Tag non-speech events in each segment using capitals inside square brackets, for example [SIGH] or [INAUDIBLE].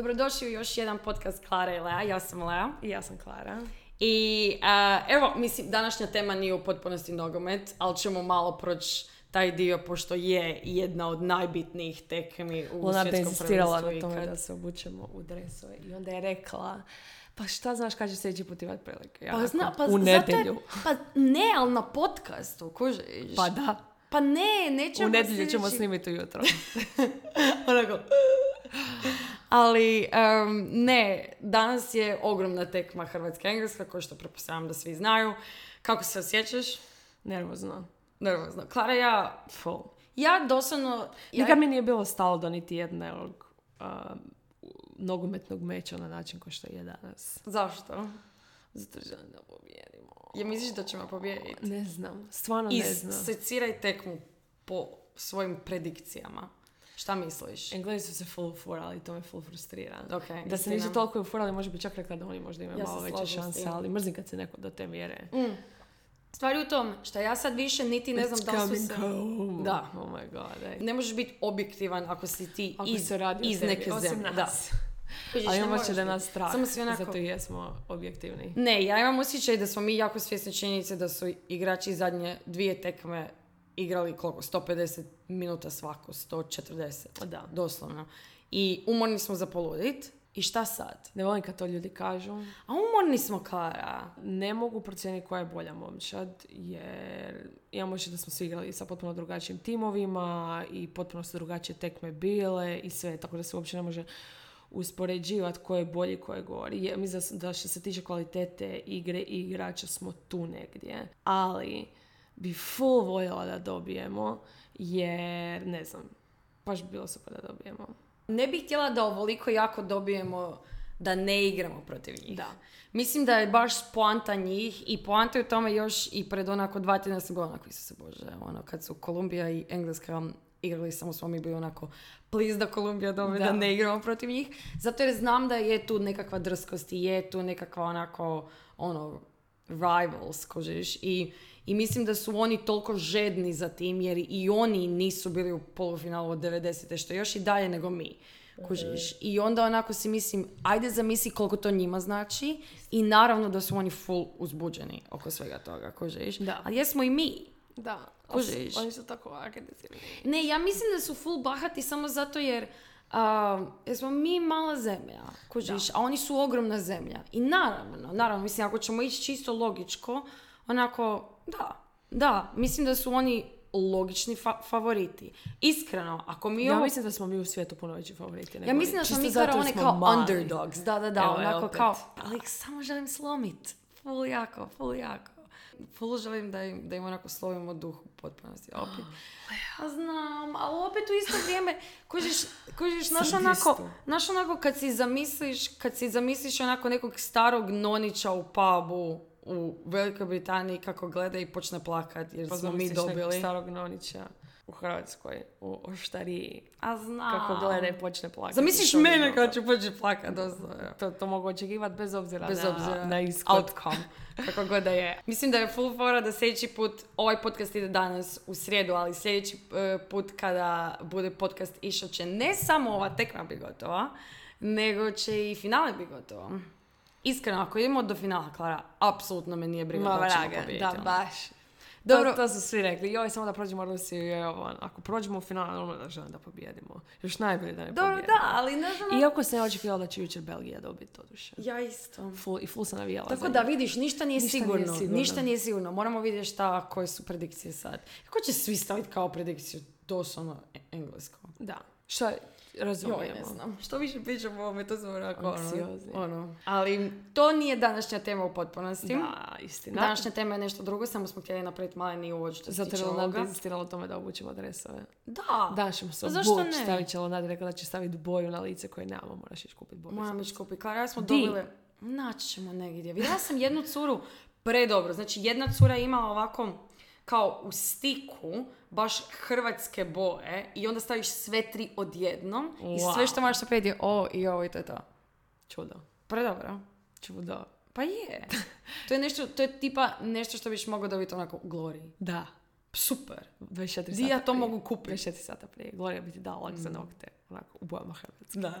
Dobrodošli u još jedan podcast Klara i Lea. Ja sam Lea. I ja sam Klara. I a, evo, mislim, današnja tema nije u potpunosti nogomet, ali ćemo malo proći taj dio, pošto je jedna od najbitnijih tekmi u Ona svjetskom prvenstvu na tome ikad. da se obučemo u dresove. I onda je rekla, pa šta znaš kad će sljedeći put imati prilike? Ja Pa, zna, pa u nedjelju. pa ne, ali na podcastu, kužiš. Pa da, Pa ne, nećemo u nedjelju ćemo snimiti ujutro. [LAUGHS] Onako. [LAUGHS] Ali em, ne, danas je ogromna tekma Hrvatska-Engleska, kao što pretpostavljam da svi znaju. Kako se osjećaš? Nervozno. Nervozno. Klara, ja, Full. ja doslovno... Ja, Nikad mi nije bilo stalo do niti jednog um, nogometnog meča na način kao što je danas. Zašto? Zato želim da pobjedimo. Ja misliš da ćemo pobijediti? Ne znam, stvarno ne znam. Seciraj tekmu po svojim predikcijama. Šta misliš? Englezi su se full ufurali i to me full frustrira. Ok, Da se nisu toliko ufurali, možda bi čak rekla da oni možda imaju Ja malo veće šanse, ali mrzim kad se neko do te mjere. Mm. Stvar je u tom što ja sad više niti ne znam da li su se... home. Da. Oh my god. ej. Ne možeš biti objektivan ako si ti Ako iz, se radi iz neke osim zemlje. nas. Da. Kužiš, Ali imam osjećaj da nas strah. Samo si onako... Zato i jesmo objektivni. Ne, ja imam osjećaj da smo mi jako svjesni činjenice da su igrači zadnje dvije tekme igrali koliko? 150 minuta svako, 140. Da. Doslovno. I umorni smo za poludit. I šta sad? Ne volim kad to ljudi kažu. A umorni smo, Klara. Ne mogu procijeniti koja je bolja momčad, jer imamo osjećaj da smo svi igrali sa potpuno drugačijim timovima i potpuno su drugačije tekme bile i sve, tako da se uopće ne može uspoređivati ko je bolji, ko je gori. Ja mislim da što se tiče kvalitete igre i igrača smo tu negdje. Ali bi full voljela da dobijemo, jer ne znam, baš bi bilo super da dobijemo. Ne bih htjela da ovoliko jako dobijemo da ne igramo protiv njih. Da. Mislim da je baš poanta njih i poanta je u tome još i pred onako dva tjedna sam bila onako, Isuse Bože, ono, kad su Kolumbija i Engleska igrali, samo smo mi bili onako, please da Kolumbija dobije da. Da. ne igramo protiv njih. Zato jer znam da je tu nekakva drskost i je tu nekakva onako, ono, rivals, kožiš, i, i mislim da su oni toliko žedni za tim, jer i oni nisu bili u polufinalu od 90. što još i dalje nego mi. Kužiš. I onda onako si mislim, ajde zamisli koliko to njima znači i naravno da su oni full uzbuđeni oko svega toga, kužiš. Da. Ali jesmo i mi. Da, Kužiš. oni su tako agresivni. Ne, ja mislim da su full bahati samo zato jer a, jer smo mi mala zemlja, kužiš, a oni su ogromna zemlja. I naravno, naravno, mislim, ako ćemo ići čisto logičko, onako, da, da, mislim da su oni logični fa- favoriti. Iskreno, ako mi Ja ovo... mislim da smo mi u svijetu puno veći favoriti. nego Ja mislim da smo mi one kao mali. underdogs, da, da, da, Evo, onako kao, ali samo želim slomit, full jako, full jako. Full želim da im, da im onako slovimo duh u potpunosti. [GASPS] Opet. A znam, ali opet u isto vrijeme, kužiš, [LAUGHS] kužiš, naš onako, naš onako kad si zamisliš, kad si zamisliš onako nekog starog nonića u pubu u Velikoj Britaniji kako gleda i počne plakat jer Pa smo mi dobili. starog nonića u Hrvatskoj, u oštariji. A znam. Kako gleda i počne plakati. Zamisliš bi mene bilo? kad ću početi plakat, doslovno. To, to mogu očekivati bez obzira, bez na, obzira na ishod. outcome, [LAUGHS] kako god da je. Mislim da je full fora da sljedeći put, ovaj podcast ide danas u srijedu, ali sljedeći e, put kada bude podcast išao će ne samo ova tekma biti gotova, nego će i finale biti gotovo. Iskreno, ako idemo do finala, Klara, apsolutno me nije briga da ćemo vraga, pobijediti. da, ono. baš. Dobro. To, to su svi rekli. Joj, samo da prođemo Rusiju. Je ovo. Ako prođemo u finale, normalno da želim da pobijedimo. Još najbolje da ne Dobro, pobijedimo. da, ali ne znam... Iako se ne očekivala da će jučer Belgija dobiti to duše. Ja isto. Full, I full sam navijala. Tako da vidiš, ništa nije, Ništa nije sigurno. sigurno. Ništa nije sigurno. Moramo vidjeti šta, koje su predikcije sad. Kako će svi staviti kao predikciju doslovno e- englesko? Da. Što razumijemo. Joj, ne znam. Što više pričamo o ovome, to smo onako, ono, ono. Ali to nije današnja tema u potpunosti. Da, istina. Današnja tema je nešto drugo, samo smo htjeli napraviti maleni uvod što se Zato tiče ovoga. Lonad insistirala o tome da obučemo dresove. Da. Da, ćemo se Pa obući, ne? stavit će Lonad rekla da će staviti boju na lice koje nemamo, moraš ići kupiti boju. Moram ići kupiti. Klara, ja smo Di? dobile... Naći ćemo negdje. Vidjela sam jednu curu predobro. Znači, jedna cura je imala ovako kao u stiku baš hrvatske boje i onda staviš sve tri odjednom i Wow. sve što moraš napraviti je o i ovo i to je to. Čudo. Predobro. Čudo. Pa je. [LAUGHS] To je nešto, to je tipa nešto što biš mogao dobiti onako u Gloriji. Da. Super. 24 Di sata ja to prije. mogu kupiti? 24 sata prije. Gloria bi ti dala lak za nokte. Onako, u bojama Hrvatske. Da. [LAUGHS]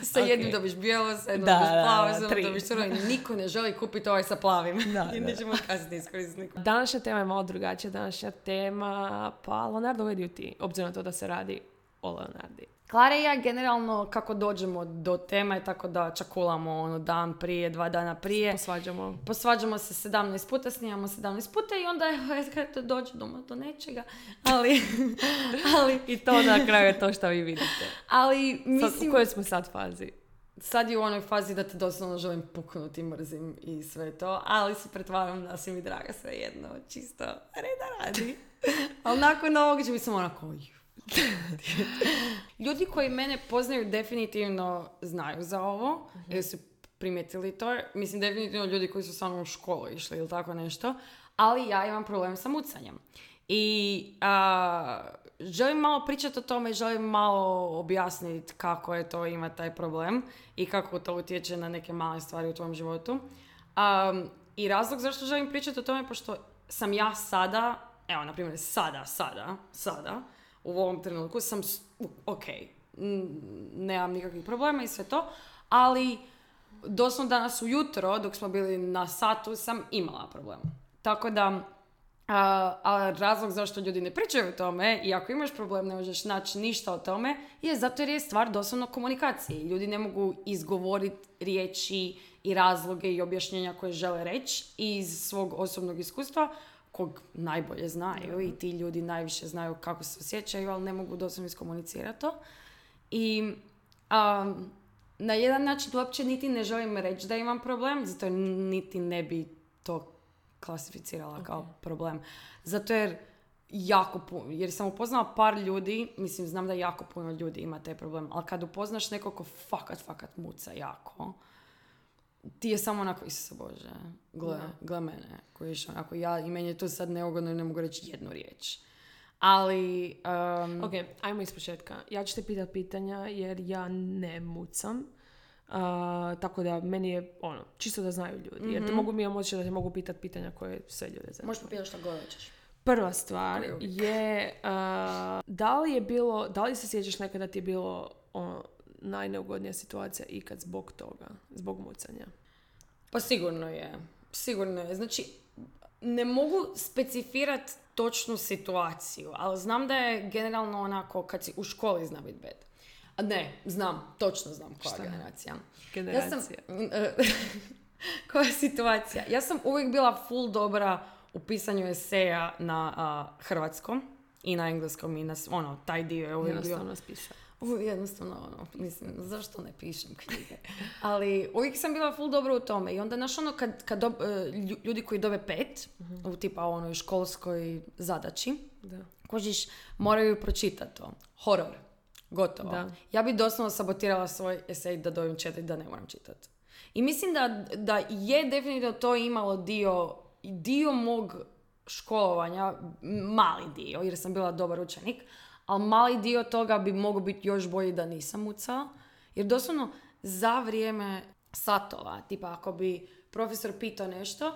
[LAUGHS] Sa jednim dobiš bijelo, sa jednim Da, dobiš plavo, sa jednim tri. dobiš crveno. [LAUGHS] Niko ne želi kupiti ovaj sa plavim. Da, [LAUGHS] I nećemo kasnije iskoristiti niko. Današnja tema je malo drugačija. Današnja tema, pa Leonardo, do you ti? Obzirom na to da se radi o Leonardi. Klara i ja generalno kako dođemo do teme, tako da čakulamo ono dan prije, dva dana prije. Posvađamo. Posvađamo se 17 puta, snimamo 17 puta i onda evo, [LAUGHS] kad dođe do, nečega. Ali, [LAUGHS] ali, I to na kraju je to što vi vidite. ali Sad, mislim, u kojoj smo sad fazi? sad je u onoj fazi da te doslovno želim puknuti, mrzim i sve to, ali se pretvaram da si mi draga sve jedno, čisto reda radi. [LAUGHS] ali nakon ovog će biti samo onako. [LAUGHS] Ljudi koji mene poznaju definitivno znaju za ovo, jer su primijetili to. Mislim, definitivno ljudi koji su samo u školu išli ili tako nešto. Ali ja imam problem sa mucanjem. I a, želim malo pričati o tome želim malo objasniti kako je to ima taj problem i kako to utječe na neke male stvari u tvom životu. Um, I razlog zašto želim pričati o tome, pošto sam ja sada, evo, na primjer, sada, sada, sada, u ovom trenutku sam, ok, nemam nikakvih problema i sve to, ali doslovno danas ujutro, dok smo bili na satu, sam imala problem. Tako da, a, a razlog zašto ljudi ne pričaju o tome i ako imaš problem ne možeš naći ništa o tome je zato jer je stvar doslovno komunikacije. Ljudi ne mogu izgovoriti riječi i razloge i objašnjenja koje žele reći iz svog osobnog iskustva kog najbolje znaju i ti ljudi najviše znaju kako se osjećaju, ali ne mogu doslovno iskomunicirati to. I um, na jedan način uopće niti ne želim reći da imam problem, zato jer niti ne bi to klasificirala kao problem. Zato jer jako puno, jer sam upoznala par ljudi, mislim znam da jako puno ljudi ima taj problem, ali kad upoznaš nekog ko fakat, fakat muca jako, ti je samo onako, Isuse Bože, gle, gle mene, koji je onako ja, i meni je to sad neugodno i ne mogu reći jednu riječ. Ali, um, Ok, ajmo iz početka. Ja ću te pitat pitanja jer ja ne mucam. Uh, tako da meni je ono, čisto da znaju ljudi. Jer te mogu mi osjećaj da te mogu pitat pitanja koje sve ljude zanimaju. možeš popijati što god hoćeš. Prva stvar uvijek. je uh, da li je bilo, da li se sjećaš nekada ti je bilo ono, najneugodnija situacija ikad zbog toga, zbog mucanja? Pa sigurno je. Sigurno je. Znači, ne mogu specifirat točnu situaciju, ali znam da je generalno onako kad si u školi zna biti bed. A ne, znam, točno znam koja Šta? generacija. Generacija. Ja sam, [LAUGHS] koja je situacija? Ja sam uvijek bila full dobra u pisanju eseja na a, hrvatskom i na engleskom i na ono, taj dio je uvijek bio Jednostavno spisa. Jednostavno, ono, mislim, zašto ne pišem knjige? Ali uvijek sam bila full dobro u tome. I onda, znaš, ono, kad, kad dob- e, lju- ljudi koji dobe pet, u tipa onoj školskoj zadaći, Da. kožiš, moraju pročitati to. Horor. Gotovo. Da. Ja bi doslovno sabotirala svoj esej da dobijem četiri da ne moram čitati. I mislim da, da je definitivno to imalo dio, dio mog školovanja, mali dio, jer sam bila dobar učenik, ali mali dio toga bi mogao biti još bolji da nisam mucala. Jer doslovno za vrijeme satova, tipa ako bi profesor pitao nešto,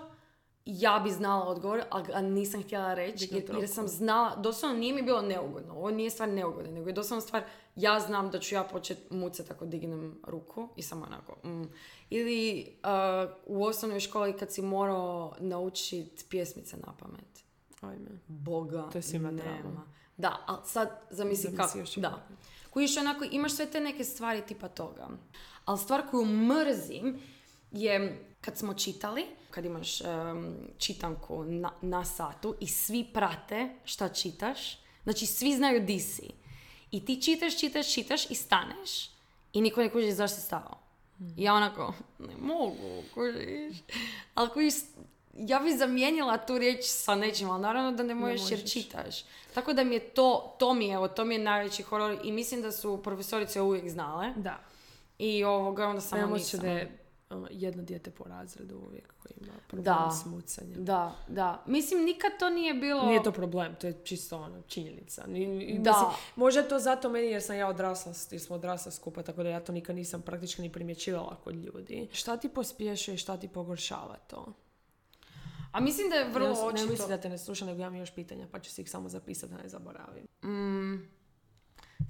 ja bi znala odgovor, a nisam htjela reći, jer, jer sam znala, doslovno nije mi bilo neugodno, ovo nije stvar neugodna, nego je doslovno stvar, ja znam da ću ja početi mucati ako dignem ruku i samo onako. mm. Ili uh, u osnovnoj školi kad si morao naučiti pjesmice na pamet. Ajme. Boga To je svima nema. drama. Da, ali sad zamisli kako. još Da. Kojiš onako, imaš sve te neke stvari tipa toga. Ali stvar koju mrzim je kad smo čitali, kad imaš em, čitanku na, na satu i svi prate šta čitaš, znači svi znaju di si. I ti čitaš, čitaš, čitaš i staneš i niko ne kuži zašto si stao. I ja onako, ne mogu, kužiš. Ali kužiš, ja bi zamijenila tu riječ sa nečim, ali naravno da ne možeš, jer možeš. čitaš. Tako da mi je to, to mi je, evo, to mi je najveći horor i mislim da su profesorice uvijek znale. Da. I ovoga, onda Samo imam nisam. da je ono, jedno dijete po razredu uvijek koji ima problem Da. s mucanjem. Da, da. Mislim, nikad to nije bilo... Nije to problem, to je čisto ono, činjenica. Ni, ni- Da. mislim, možda je to zato meni jer sam ja odrasla, jer smo odrasla skupa, tako da ja to nikad nisam praktički ni primjećivala kod ljudi. Šta ti pospješuje i šta ti pogoršava to? A mislim da je vrlo ne, ne očito... mislim da te ne slušam, nego ja imam još pitanja, pa ću si ih samo zapisati da ne zaboravim. Mm,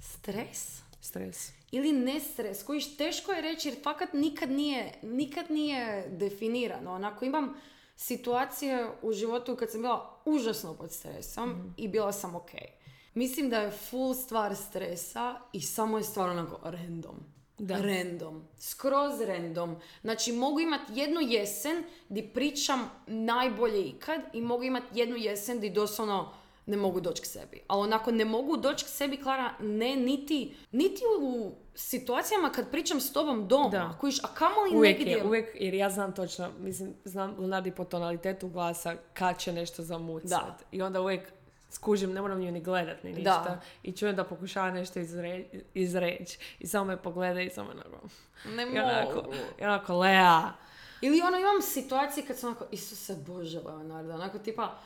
stres? Stres. ili ne stres, kojiš teško je reći jer fakat nikad nije, nikad nije definirano. Onako imam situacije u životu kad sam bila užasno pod stresom i bila sam ok. Mislim da je full stvar stresa i samo je stvar onako random. Da. Random. Skroz random. Znači mogu imati jednu jesen di pričam najbolje ikad i mogu imati jednu jesen di doslovno ne mogu doći k sebi. Ali onako ne mogu doći k sebi, Klara, ne niti, niti u situacijama kad pričam s tobom doma. Da. Kojiš, a kamoli Uvijek negdje... je, uvijek, jer ja znam točno, mislim, znam Leonardi po tonalitetu glasa kad će nešto zamucat. Da. I onda uvijek skužim, ne moram nju ni gledat ni ništa. Da. I čujem da pokušava nešto izre, izreći. I samo me pogleda i samo onako, Ne i onako, mogu. i onako, Lea. Ili ono imam situacije kad sam onako, Isuse Bože Leonardo, onako tipa,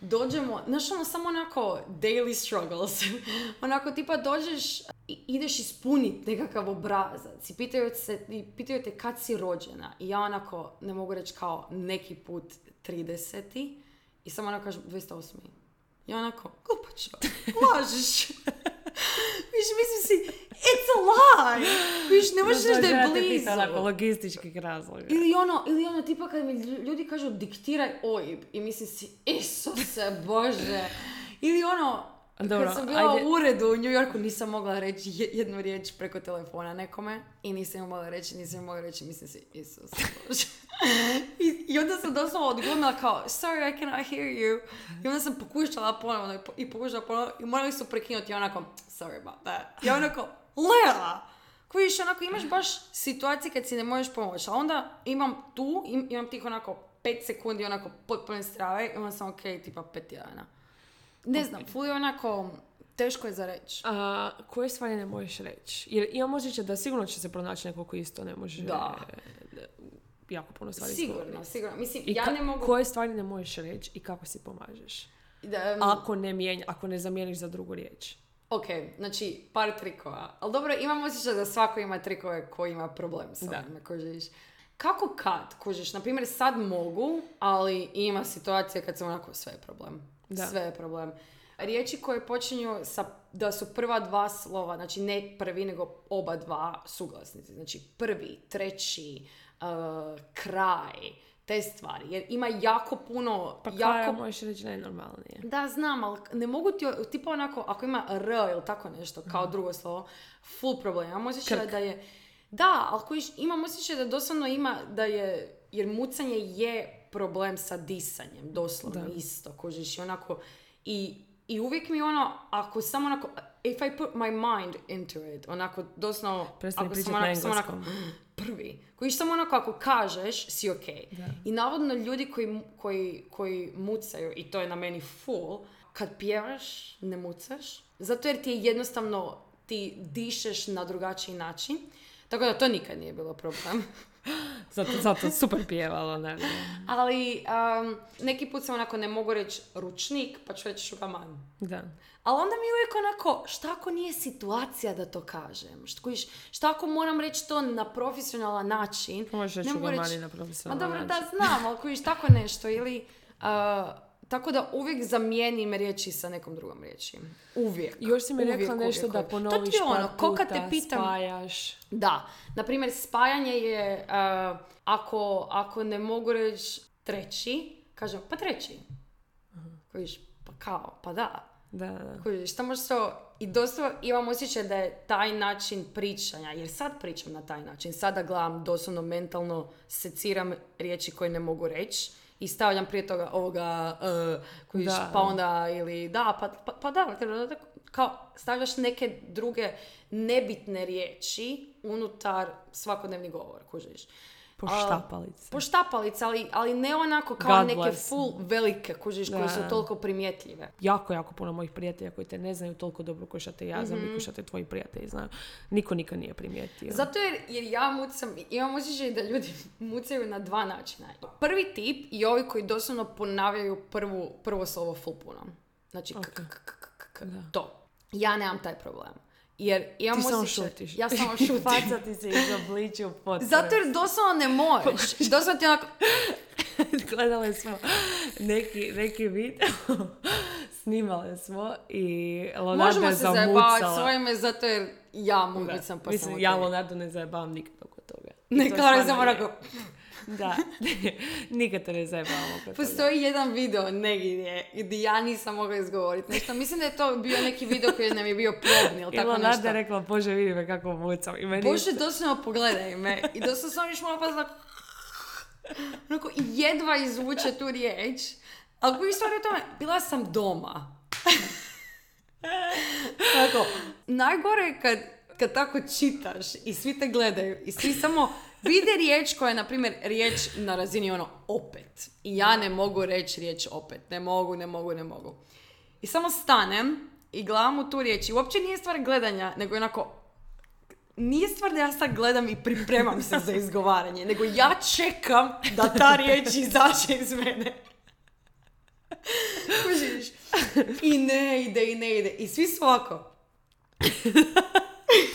dođemo, znaš ono samo onako daily struggles, [LAUGHS] onako tipa dođeš i ideš ispuniti nekakav obrazac i pitaju, se, i pitaju te kad si rođena i ja onako ne mogu reći kao neki put 30. i samo onako kažem 208. I onako, glupačo, lažeš. Viš, mislim si, it's a lie. Viš, ne možeš reći da je blizu. Onako, logističkih razloga. Ili ono, ili ono tipa kad mi ljudi kažu diktiraj OIB i mislim si, Isuse Bože. [LAUGHS] Ili ono, Dobro, kad sam bila ajde. u uredu u New Yorku nisam mogla reći je- jednu riječ preko telefona nekome i nisam mogla reći, nisam mogla reći, mislim si, Bože. [LAUGHS] I, I onda sam doslovno odglumila kao, sorry, I cannot hear you. I onda sam pokušala ponovno i po- i pokušala ponovno i morali su prekinuti onako, sorry about that. I onako, Lea! Kojiš, onako, imaš baš situacije kad si ne možeš pomoći. A onda imam tu, im- imam tih onako 5 sekundi onako potpuno strave i onda sam ok, tipa pet tjedana. Ne znam, ful je onako, teško je za reći. A, koje stvari ne možeš reći? Jer imam osjećaj da sigurno će se pronaći neko ko isto ne može Da. e, jako puno stvari Sigurno, izgovoriti. sigurno. Mislim, I ja ka- ne mogu... koje stvari ne možeš reći i kako si pomažeš? Da, Ako ne mijenja, ako ne zamijeniš za drugu riječ. Ok, znači, par trikova. Ali dobro, imam osjećaj da svako ima trikove koji ima problem sa Da. ovime, kužiš. Kako kad, kužiš? Na primjer, sad mogu, ali ima situacija kad sam onako, sve je problem. Da. Sve je problem. Riječi koje počinju sa, da su prva dva slova, znači ne prvi, nego oba dva suglasnici. Znači prvi, treći, uh, kraj, te stvari. Jer ima jako puno, Pa jako Klara možeš reći najnormalnije. da, znam, ali ne mogu ti, tipa onako, ako ima R ili tako nešto, kao drugo slovo, full problem. Imam osjećaj da je, da, ali imam osjećaj da doslovno ima, da je, jer mucanje je problem sa disanjem, doslovno Da. isto, kužiš, i onako, i, i uvijek mi ono, ako samo onako, if I put my mind into it, onako, doslovno, Prestani ako sam na onako, samo onako, [CLEARS THROAT] prvi. Koji samo onako ako kažeš, si ok. I navodno ljudi koji, koji, koji mucaju, i to je na meni full, kad pjevaš, ne mucaš. Zato jer ti je jednostavno, ti dišeš na drugačiji način. Tako da to nikad nije bilo problem. [LAUGHS] [GASPS] Zato, zato super pjevala, ne. Ali um, neki put sam onako ne mogu reći ručnik, pa ću reći šugaman. Da. Ali onda mi je uvijek onako, šta ako nije situacija da to kažem? Šta, šta ako moram reći to na profesionalan način? Možeš reći šugamani reći- na Ma profesionalan dobro, da način. znam, ali kojiš tako nešto ili... uh, tako da uvijek zamijenim riječi sa nekom drugom riječi. Uvijek. Još si mi Uvijek, rekla uvijek, nešto da uvijek. To ponoviš ti je ono, ko kad te pitam- spajaš. Da, na primjer spajanje je, uh, ako, ako ne mogu reći treći, kažem pa treći. Kojiš, pa kao, pa da. Da, da. Kužiš, šta možeš to... I doslovno imam osjećaj da je taj način pričanja, jer sad pričam na taj način, sada gledam doslovno mentalno, seciram riječi koje ne mogu reći i stavljam prije toga ovoga, uh, kužiš, Da. pa onda ili da, pa, pa, pa da, kao stavljaš neke druge nebitne riječi unutar svakodnevni govor, kužiš. Poštapalice. Poštapalice, ali, ali ne onako kao God neke bless. full velike, kužiš, koje su toliko primjetljive. jako, jako puno mojih prijatelja koji te ne znaju toliko dobro kao što te ja znam i kao što te tvoji prijatelji znaju. Niko nikad nije primijetio. Zato jer, jer ja mucam, imam osjećaj da ljudi mucaju na dva načina. Prvi tip i ovi koji doslovno ponavljaju prvu, prvo slovo full puno. Znači, k, k, k, k, k, to. Ja nemam taj problem. Jer imam Ti samo šutiš. Ja samo [LAUGHS] šutim. Faca ti se izobliči u potres. Zato jer doslovno ne možeš. Doslovno ti onako... [LAUGHS] Gledali smo neki, neki video, [LAUGHS] snimali smo i Leonardo Možemo je se zajebavati s ovime zato jer ja mogu biti sam pa Mislim, ja tebi. Leonardo ne zajebavam nikad oko toga. I Ne, to Klara je stvarno samo je. [LAUGHS] Da, [LAUGHS] nikad te ne zajebavam oko toga. Postoji jedan video negdje gdje ja nisam mogla izgovoriti nešto. Mislim da je to bio neki video koji nam je bio probni ili tako Leonardo nešto. je rekla, Bože, vidi me kako mucam. I meni Bože, doslovno pogledaj me. I doslovno sam još malo pa znak... Onako, jedva izvuče tu riječ. Ali koji stvari o tome, bila sam doma. [LAUGHS] Tako, najgore je kad, kad tako čitaš i svi te gledaju i svi samo vide riječ koja je, na primjer, riječ na razini ono opet. I ja ne mogu reći riječ opet. Ne mogu, ne mogu, ne mogu. I samo stanem i gledam u tu riječ. I uopće nije stvar gledanja, nego je onako nije stvar da ja sad gledam i pripremam se za izgovaranje, nego ja čekam da ta riječ izađe iz mene. I ne ide, i ne ide. I svi su ovako. [LAUGHS]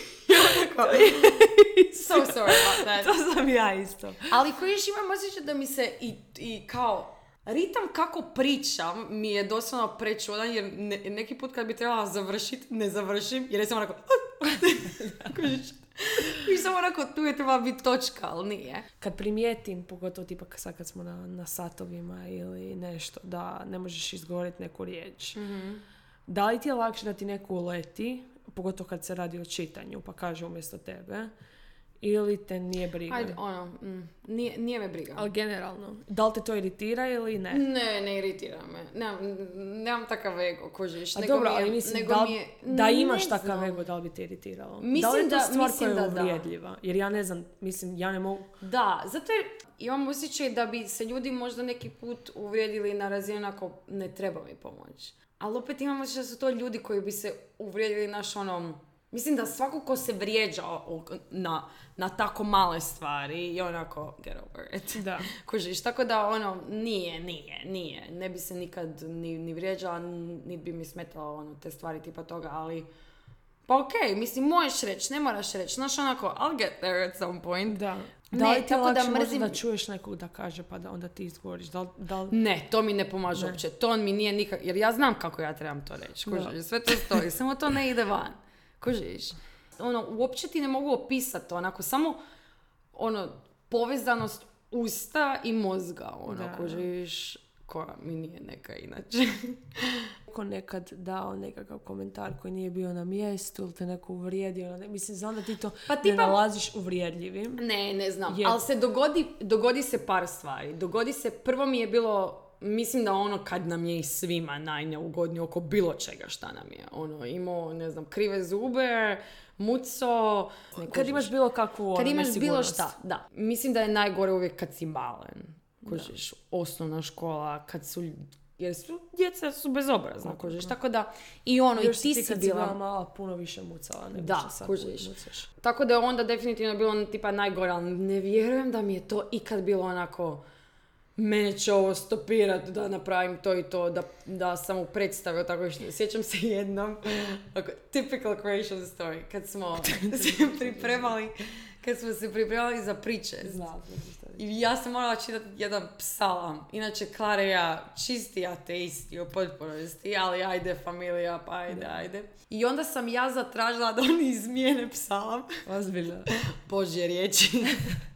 So sorry about that. To sam ja isto. Ali koji još imam osjećaj da mi se i, i kao ritam kako pričam mi je doslovno prečudan jer ne- neki put kad bi trebala završiti, ne završim jer je samo onako? [LAUGHS] I samo onako tu je trebala biti točka, ali nije. Kad primijetim, pogotovo tipa sad kad smo na, na satovima ili nešto, da ne možeš izgovoriti neku riječ. Da li ti je lakše da ti neko uleti, pogotovo kad se radi o čitanju, pa kaže umjesto tebe, ili te nije briga? Ajde, ono, mm, nije, nije me briga. Ali generalno, da li te to iritira ili ne? Ne, ne iritira me. Nemam, nemam takav ego, kužiš. A nego dobro, ali mislim nego da, mi je- da imaš takav ego, da li bi te iritiralo? da Mislim li je to da- stvar koja je da da. uvrijedljiva? Jer ja ne znam, mislim, ja ne mogu... Da, zato jer imam osjećaj da bi se ljudi možda neki put uvrijedili na razini onako ne treba mi pomoć. Ali opet imam osjećaj da su to ljudi koji bi se uvrijedili naš ono... Mislim da svako ko se vrijeđa na, na tako male stvari je onako get over it. [LAUGHS] Da. [LAUGHS] Kužiš, tako da ono, nije, nije, nije. Ne bi se nikad ni, ni vrijeđala, niti bi mi smetalo ono, te stvari tipa toga, ali... Pa okej, mislim, možeš reći, ne moraš reći. Znaš, onako, I'll get there at some point. Da. Ne, Da li ti je tako da lakše možda mrzim- da čuješ nekog da kaže pa da onda ti izgovoriš? Da li, da li- Ne, to mi ne pomaže uopće. To mi nije nikak... Jer ja znam kako ja trebam to reći. Da. Kužiš, sve to stoji. [LAUGHS] Samo to ne ide van. Kužiš. Ono, uopće ti ne mogu opisati to. Onako, samo ono, povezanost usta i mozga. Ono, Da. kužiš, koja mi nije neka inače. Neko nekad dao nekakav komentar koji nije bio na mjestu ili te neko uvrijedio. Ne, mislim, znam da ti to Pa ne tipa- nalaziš uvrijedljivim. Ne, ne znam. Je. Ali se dogodi, dogodi se par stvari. Dogodi se, prvo mi je bilo, mislim da ono kad nam je i svima najneugodnije oko bilo čega šta nam je. Ono, imao, ne znam, krive zube, muco. ne Kad imaš bilo kakvu Kad ono, imaš bilo šta, da. Mislim da je najgore uvijek kad si malen. Kužiš, osnovna škola, kad su jer su djeca su bezobrazna, kužiš. Tako da, i ono, Još i ti si si bila bila mala puno više mucala nego Da, što sad kužiš. mucaš. tako da je onda definitivno bilo ono tipa najgore, ali ne vjerujem da mi je to ikad bilo onako mene će ovo stopirat da napravim to i to, da, da sam u predstavi tako što. Sjećam se jednom, [LAUGHS] ako, typical creation story, kad smo [LAUGHS] [LAUGHS] se pripremali, kad smo se pripremali za priče. Znam. I ja sam morala čitati jedan psalam. Inače, Klara ja, čisti ateisti u potpunosti, ali ajde familija, pa ajde, ajde. I onda sam ja zatražila da oni izmijene psalam. Ozbiljno. [LAUGHS] Božje riječi. [LAUGHS]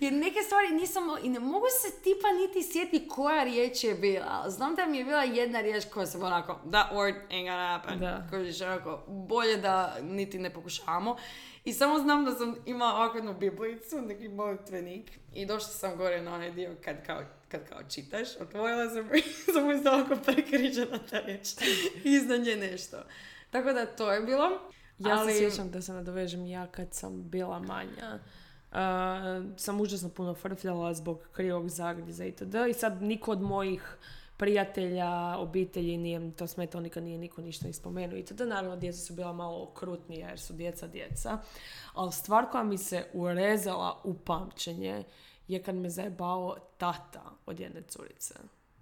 Jer neke stvari nisam, i ne mogu se tipa niti sjetiti koja riječ je bila. Znam da mi je bila jedna riječ koja sam onako, that word ain't gonna happen. Da. Kužiš, onako, bolje da niti ne pokušavamo. I samo znam da sam imala ovakvu jednu biblicu, neki molitvenik. I došla sam gore na onaj dio kad kao, kad kao čitaš, otvorila sam [LAUGHS] i sam mi ovako prekrižena ta riječ. [LAUGHS] Iznad nje nešto. Tako da to je bilo. Ja ali... se sjećam da se nadovežem ja kad sam bila manja. Uh, sam užasno puno frfljala zbog krivog zagriza itd. I sad niko od mojih prijatelja, obitelji nije to smetao, nikad nije niko ništa ni spomenuo itd. Naravno, djeca su bila malo okrutnija jer su djeca djeca. Ali stvar koja mi se urezala u pamćenje je kad me zajebao tata od jedne curice.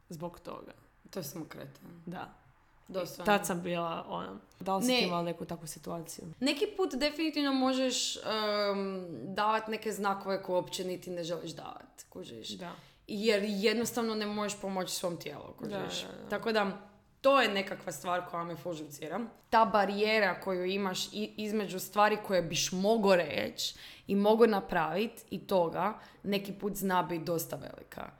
Zbog toga. To sam kretan. Da. Doslovno. Tad sam bila ono, da li si Ne. imala neku takvu situaciju? Neki put definitivno možeš um, davati neke znakove koje uopće niti ne želiš davati, kužiš. Da. Jer jednostavno ne možeš pomoći svom tijelu, kužiš. Da, da, da. Tako da, to je nekakva stvar koja me fuživcira. Ta barijera koju imaš između stvari koje biš mogo reći i mogo napraviti i toga, neki put zna biti dosta velika.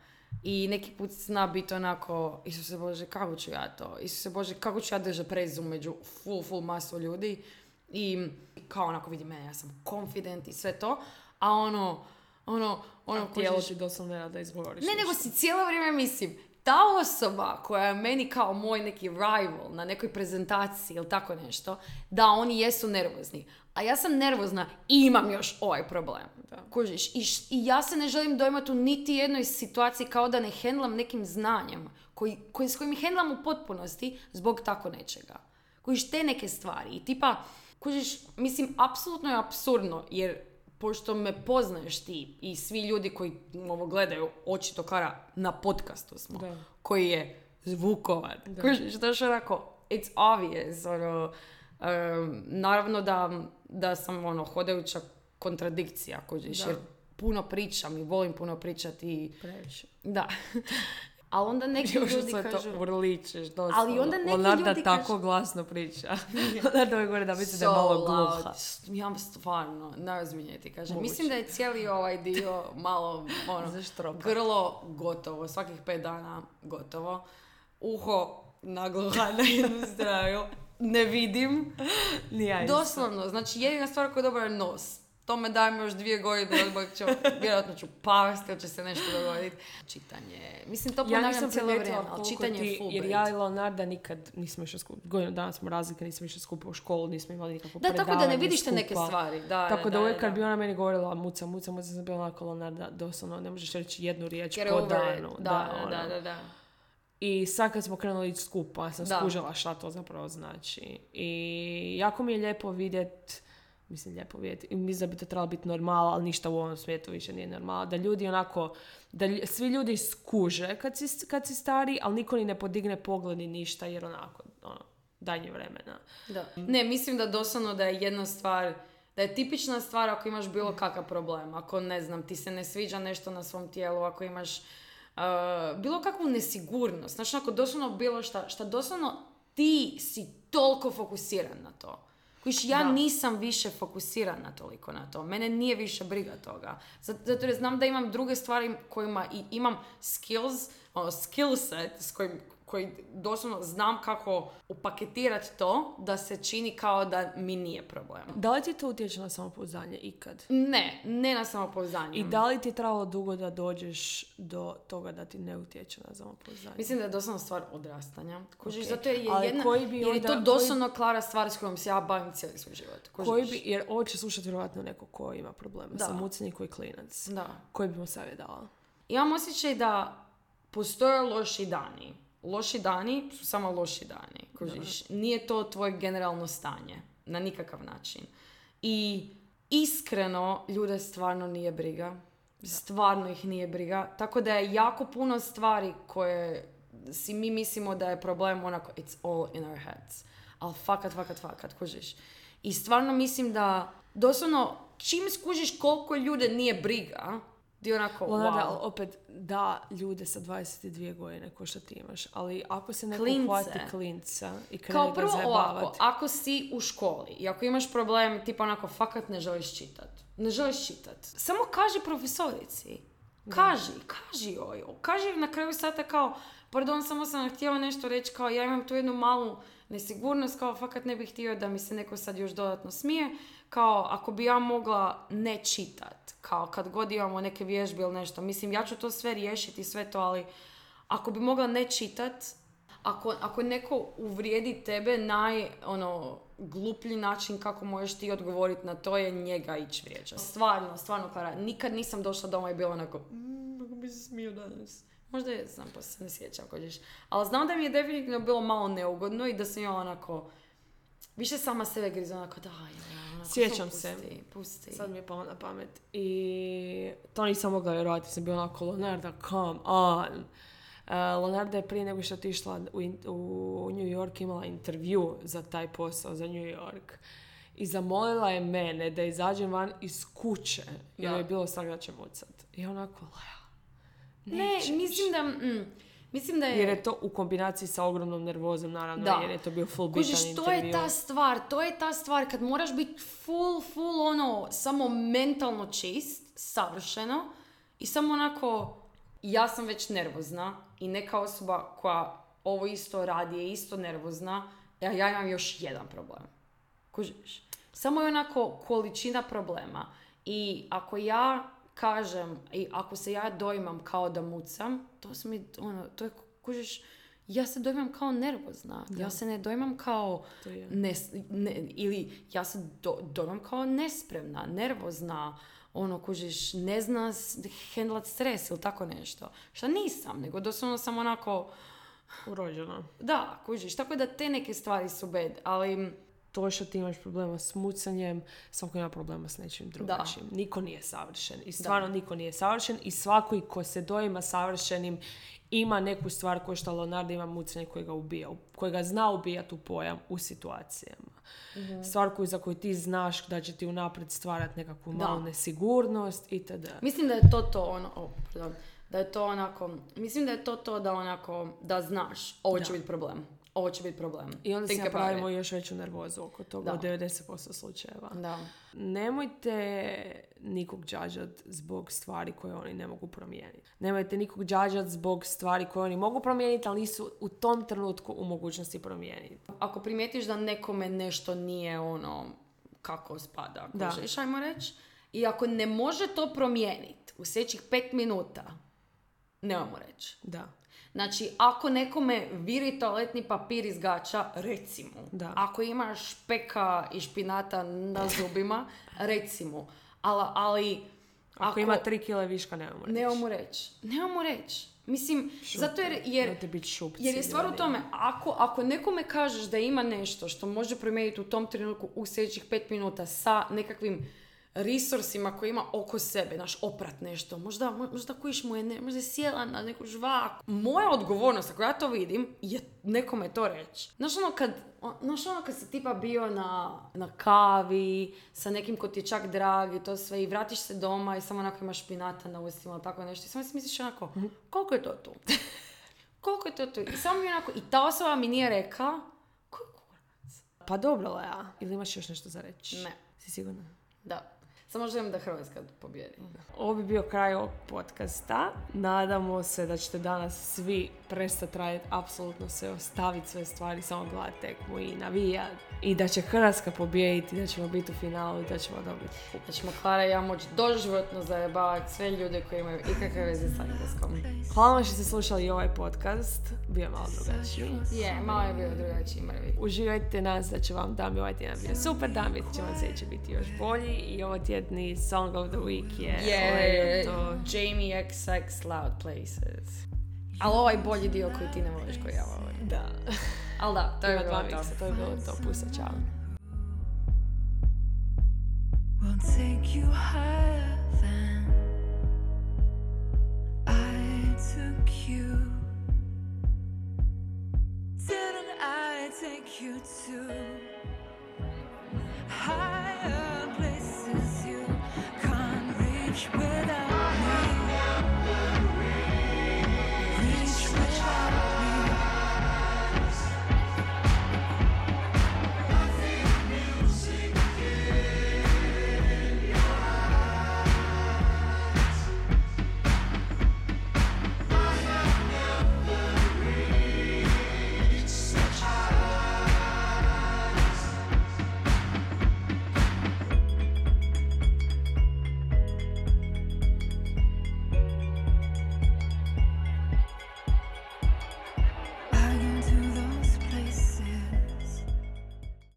I neki put zna biti onako, Isuse Bože, kako ću ja to? Isuse Bože, kako ću ja držati prezu među full, full masu ljudi? I kao onako vidi mene, ja sam confident i sve to. A ono, ono, ono, Tijelo kužiš, ti doslovno ne da izgovoriš. ne, nego si cijelo vrijeme mislim, ta osoba koja je meni kao moj neki rival na nekoj prezentaciji ili tako nešto, da oni jesu nervozni. A ja sam nervozna i imam još ovaj problem. Da. Kužiš? I, š- I ja se ne želim dojmati u niti jednoj situaciji kao da ne hendlam nekim znanjem koji, koji, s kojim hendlam u potpunosti zbog tako nečega. Kužiš te neke stvari. I tipa, kužiš, mislim, apsolutno je apsurdno jer pošto me poznaješ ti i svi ljudi koji ovo gledaju, očito kara na podcastu smo, Da. koji je zvukovan. Da. Kužiš, to je onako, it's obvious, ono, em, naravno da, da sam ono, hodajuća kontradikcija, kužiš, jer puno pričam i volim puno pričati Previše. da. [LAUGHS] Ali onda [LAUGHS] neki Još ljudi kažu... to urličeš doslovno. Ali onda neki Leonarda ljudi tako kažu- glasno priča. [LAUGHS] [LAUGHS] Leonarda uvijek govori da misli da je So malo gluha. Ja stvarno, ne ti kažem. Moguće. Mislim da je cijeli ovaj dio malo, ono, grlo gotovo, svakih pet dana gotovo. Uho nagluha na jednu stranu. Ne vidim. Doslovno, znači jedina stvar koja je dobra je nos. To me dajem još dvije godine, odmah ću, vjerojatno ću pasti ili će se nešto dogoditi. Čitanje, mislim to Ja ponavljam nisam cijelo vrijeme, ali čitanje je ti, full jer ja i Leonarda nikad nismo išli skupa. Godinu dana smo razlike, nismo išli skupa u školu, nismo imali nikakvo Da, tako da ne vidiš te neke stvari. Da, Tako da, da, uvijek kad bi ona meni govorila muca, muca, muca, sam bila onako Leonarda, doslovno ne možeš reći jednu riječ Get po danu. Da, da, ono. da, da, da. I sad kad smo krenuli ići skupa, sam Da. skužila šta to zapravo znači. I jako mi je lijepo vidjet, mislim lijepo vidjet, i mislim da bi to trebalo biti normala, ali ništa u ovom svijetu više nije normala. Da ljudi onako, da lj- svi ljudi skuže kad si, kad si stari, ali niko ni ne podigne pogled ni ništa, jer onako, ono, daj nje vremena. Da. Ne, mislim da doslovno da je jedna stvar, da je tipična stvar ako imaš bilo kakav problem, ako ne znam, ti se ne sviđa nešto na svom tijelu, ako imaš uh, bilo kakvu nesigurnost, znači ako doslovno bilo šta, šta doslovno ti si toliko fokusiran na to. Kojiš, ja Da. nisam više fokusirana toliko na to. Mene nije više briga toga. Zato, jer znam da imam druge stvari kojima i imam skills, ono, skill set s kojim, koji doslovno znam kako upaketirati to da se čini kao da mi nije problem. Da li ti to utječe na samopouzdanje ikad? Ne, ne na samopouzdanje. I da li ti je trebalo dugo da dođeš do toga da ti ne utječe na samopouzdanje? Mislim da je doslovno stvar odrastanja. Kužiš, Ok. zato je Ali jedna, koji bi jer je to onda- doslovno klara stvar s kojom se ja bavim cijeli svoj život. Kužiš? Koji bi, jer ovo će slušati vjerojatno neko ko ima problema Da. sa mucanjem koji klinac. Da. Koji bi mu savjet dala? Imam osjećaj da postoje loši dani. Loši dani su samo loši dani. Kužiš? Nije to tvoje generalno stanje. Na nikakav način. I iskreno ljude stvarno nije briga. Stvarno ih nije briga. Tako da je jako puno stvari koje si mi mislimo da je problem onako it's all in our heads. Ali fakat, fakat, fakat, kužiš. I stvarno mislim da doslovno čim skužiš koliko ljude nije briga, ti onako, Leonarda, wow. opet da ljude sa 22 godine ko što ti imaš, ali ako se neko Klince. hvati klinca i krene Kao prvo ovako, ako si u školi i ako imaš problem, tipa onako, fakat ne želiš čitat. Ne želiš čitat. Samo kaži profesorici. Kaži, kaži joj. Kaži na kraju sata kao, pardon, samo sam htjela nešto reći, kao ja imam tu jednu malu nesigurnost, kao fakat ne bih htio da mi se neko sad još dodatno smije. Kao, ako bi ja mogla ne čitat, kao kad god imamo neke vježbe ili nešto, mislim, ja ću to sve riješiti, sve to, ali ako bi mogla ne čitat, ako, ako neko uvrijedi tebe naj, ono, gluplji način kako možeš ti odgovoriti na to je njega ići vrijeđati. Stvarno, stvarno, Klara, nikad nisam došla doma i bila onako, "Mm, bi se smio danas. Možda je, znam, pa se ne sjećam, kođeš. Ali znam da mi je definitivno bilo malo neugodno i da sam ja onako, više sama sebe griza, onako, daj, ja, onako, Sjećam samo se. pusti, pusti. sad mi je palo na pamet. I to nisam mogla vjerovati, sam bila onako, Leonarda, come on. Uh, Leonarda je prije nego što je otišla u, u New York imala intervju za taj posao, za New York. I zamolila je mene da izađem van iz kuće, jer Da. je bilo strah da će mucat. I onako, Lea, Ne, nećeš." mislim da... Mm, Mislim da je... Jer je to u kombinaciji sa ogromnom nervozom, naravno, Da. jer je to bio full bitan Kužiš, to je ta stvar, to je ta stvar kad moraš biti full, full ono, samo mentalno čist, savršeno i samo onako, ja sam već nervozna i neka osoba koja ovo isto radi je isto nervozna, a ja imam još jedan problem. Kužiš? Samo je onako količina problema. I ako ja kažem, i ako se ja dojmam kao da mucam, to su mi, ono, to je, kužiš, ja se dojmam kao nervozna. Ja se ne dojmam kao, nes- ne, ili ja se do, dojmam kao nespremna, nervozna, ono, kužiš, ne zna hendlat stres ili tako nešto. Šta nisam, nego doslovno sam onako, Urođena. da, kužiš, tako da te neke stvari su bed, ali To što ti imaš problema s mucanjem, svako ima problema s nečim drugačijim. Niko nije savršen. I stvarno niko nije savršen. I svako i ko se doima savršenim ima neku stvar ko što Leonardo ima mucanje koje ga ubija. Koje ga zna ubijati u pojam u situacijama. Stvar koju, za koju ti znaš da će ti unaprijed stvarati nekakvu Da. malu nesigurnost itd. Mislim da je to to ono, o, pardon, da je to onako, mislim da je to to da onako, da znaš, ovo će Da. biti problem, ovo će biti problem. I onda Think about napravimo još veću nervozu oko toga Da. u 90% slučajeva. Da. Nemojte nikog džađat zbog stvari koje oni ne mogu promijeniti. Nemojte nikog džađat zbog stvari koje oni mogu promijeniti, ali nisu u tom trenutku u mogućnosti promijeniti. Ako primijetiš da nekome nešto nije ono kako spada, Da. kužiš, ajmo reći, i ako ne može to promijeniti u sljedećih pet minuta, nemojmo reći. Da. Znači, ako nekome viri toaletni papir iz gača, reci mu. Da. Ako imaš špeka i špinata na [LAUGHS] zubima, reci mu. Ali, ali Ako, ima tri kile viška, nemamo reći. Nemamo reći. Nemamo reći. Mislim, zato jer, jer, šupci. jer je stvar u tome, ako, ako nekome kažeš da ima nešto što može promijeniti u tom trenutku u sljedećih pet minuta sa nekakvim resursima koje ima oko sebe, naš oprat nešto, možda, možda kojiš mu je, ne, možda je sjela na neku žvaku. Moja odgovornost, ako ja to vidim, je nekome to reći. Znaš ono kad, znaš ono kad si tipa bio na, na kavi, sa nekim ko ti je čak drag i to sve i vratiš se doma i samo onako imaš špinata na ustima ili tako nešto i samo si misliš onako, koliko je to tu? [LAUGHS] koliko je to tu? I samo mi onako, i ta osoba mi nije rekla, koji kurac? Pa dobro, Lea. Ili imaš još nešto za reći? Ne. Si sigurna? Da. Samo želim da Hrvatska pobjedi. Ovo bi bio kraj ovog podcasta. Nadamo se da ćete danas svi prestati raditi apsolutno sve, ostaviti sve stvari, samo gledati tekmu i navijati. I da će Hrvatska pobijediti, da ćemo biti u finalu i da ćemo dobiti. Da ćemo Klara i ja moći doživotno zajebavati sve ljude koji imaju ikakve veze sa engleskom. Hvala vam što ste slušali ovaj podcast. Bio je malo drugačiji. Je, malo je bio drugačiji mrvi. Uživajte nas da će vam dan ovaj tjedan bio super dan, će vam sljedeći biti još bolji i ovo tjedni Song of the Week je Je, to Jamie XX Loud Places. [LAUGHS] Ali ovaj bolji dio koji ti ne voliš koji ja volim. Da. [LAUGHS] Ali da, to je Ima bilo to. to je bilo to. Pusa, čao. Won't take you higher than I took you. Didn't I take you to